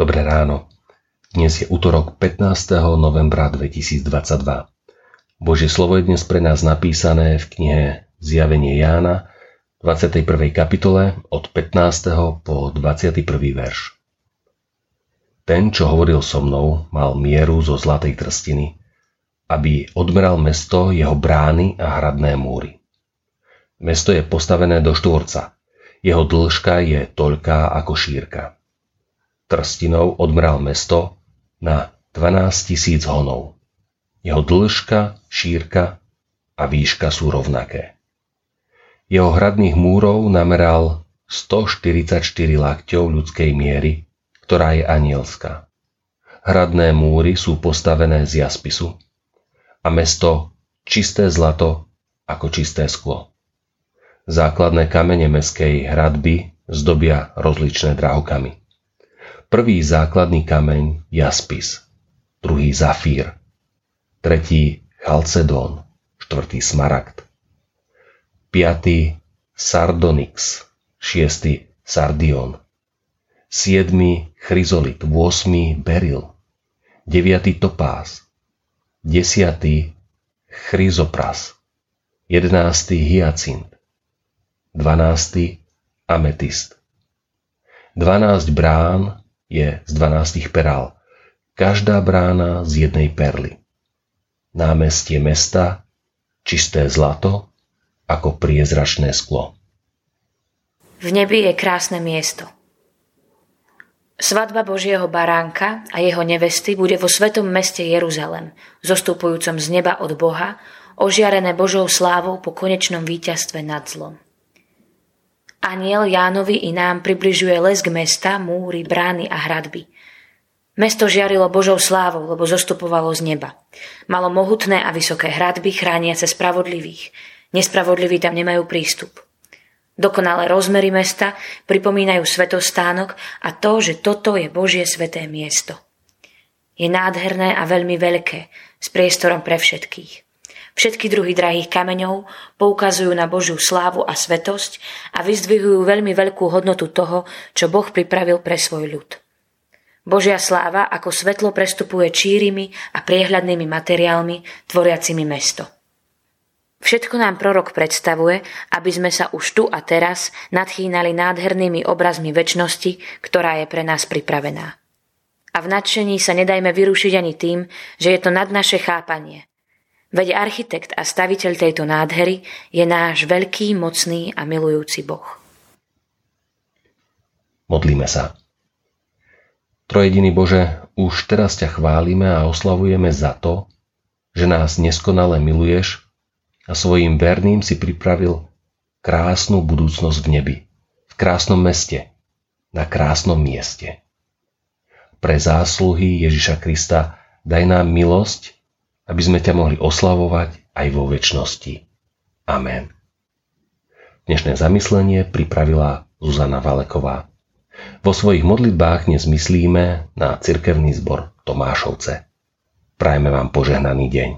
Dnes je útorok 15. novembra 2022. Božie slovo je dnes pre nás napísané v knihe Zjavenie Jána 21. kapitole od 15. po 21. verš. Ten, čo hovoril so mnou, mal mieru zo zlatej trstiny, aby odmeral mesto, jeho brány a hradné múry. Mesto je postavené do štvorca. Jeho dĺžka je toľká ako šírka trstinou odmral mesto na 12 tisíc honov. Jeho dĺžka, šírka a výška sú rovnaké. Jeho hradných múrov nameral 144 lakťov ľudskej miery, ktorá je anielská. Hradné múry sú postavené z jaspisu a mesto čisté zlato ako čisté sklo. Základné kamene meskej hradby zdobia rozličné drahokamy. Prvý základný kameň jaspis, druhý zafír, tretí chalcedón, štvrtý smaragd, piatý sardonyx, šiestý sardion, siedmy chryzolit, 8. beril, deviatý topás, desiatý chryzopras, jedenáctý hyacint, dvanáctý ametist. Dvanásť brán je z 12 perál, každá brána z jednej perly. Námestie mesta, čisté zlato, ako priezračné sklo. V nebi je krásne miesto. Svadba Božieho baránka a jeho nevesty bude vo svetom meste Jeruzalem, zostupujúcom z neba od Boha, ožiarené Božou slávou po konečnom víťazstve nad zlom. Aniel Jánovi i nám približuje lesk mesta, múry, brány a hradby. Mesto žiarilo Božou slávou, lebo zostupovalo z neba. Malo mohutné a vysoké hradby chrániace spravodlivých. Nespravodliví tam nemajú prístup. Dokonalé rozmery mesta pripomínajú svetostánok a to, že toto je Božie sveté miesto. Je nádherné a veľmi veľké, s priestorom pre všetkých. Všetky druhy drahých kameňov poukazujú na Božiu slávu a svetosť a vyzdvihujú veľmi veľkú hodnotu toho, čo Boh pripravil pre svoj ľud. Božia sláva ako svetlo prestupuje čírimi a priehľadnými materiálmi tvoriacimi mesto. Všetko nám prorok predstavuje, aby sme sa už tu a teraz nadchýnali nádhernými obrazmi väčšnosti, ktorá je pre nás pripravená. A v nadšení sa nedajme vyrušiť ani tým, že je to nad naše chápanie – Veď architekt a staviteľ tejto nádhery je náš veľký, mocný a milujúci Boh. Modlíme sa. Trojediný Bože, už teraz ťa chválime a oslavujeme za to, že nás neskonale miluješ a svojim verným si pripravil krásnu budúcnosť v nebi, v krásnom meste, na krásnom mieste. Pre zásluhy Ježiša Krista daj nám milosť aby sme ťa mohli oslavovať aj vo väčšnosti. Amen. Dnešné zamyslenie pripravila Zuzana Valeková. Vo svojich modlitbách dnes myslíme na cirkevný zbor Tomášovce. Prajme vám požehnaný deň.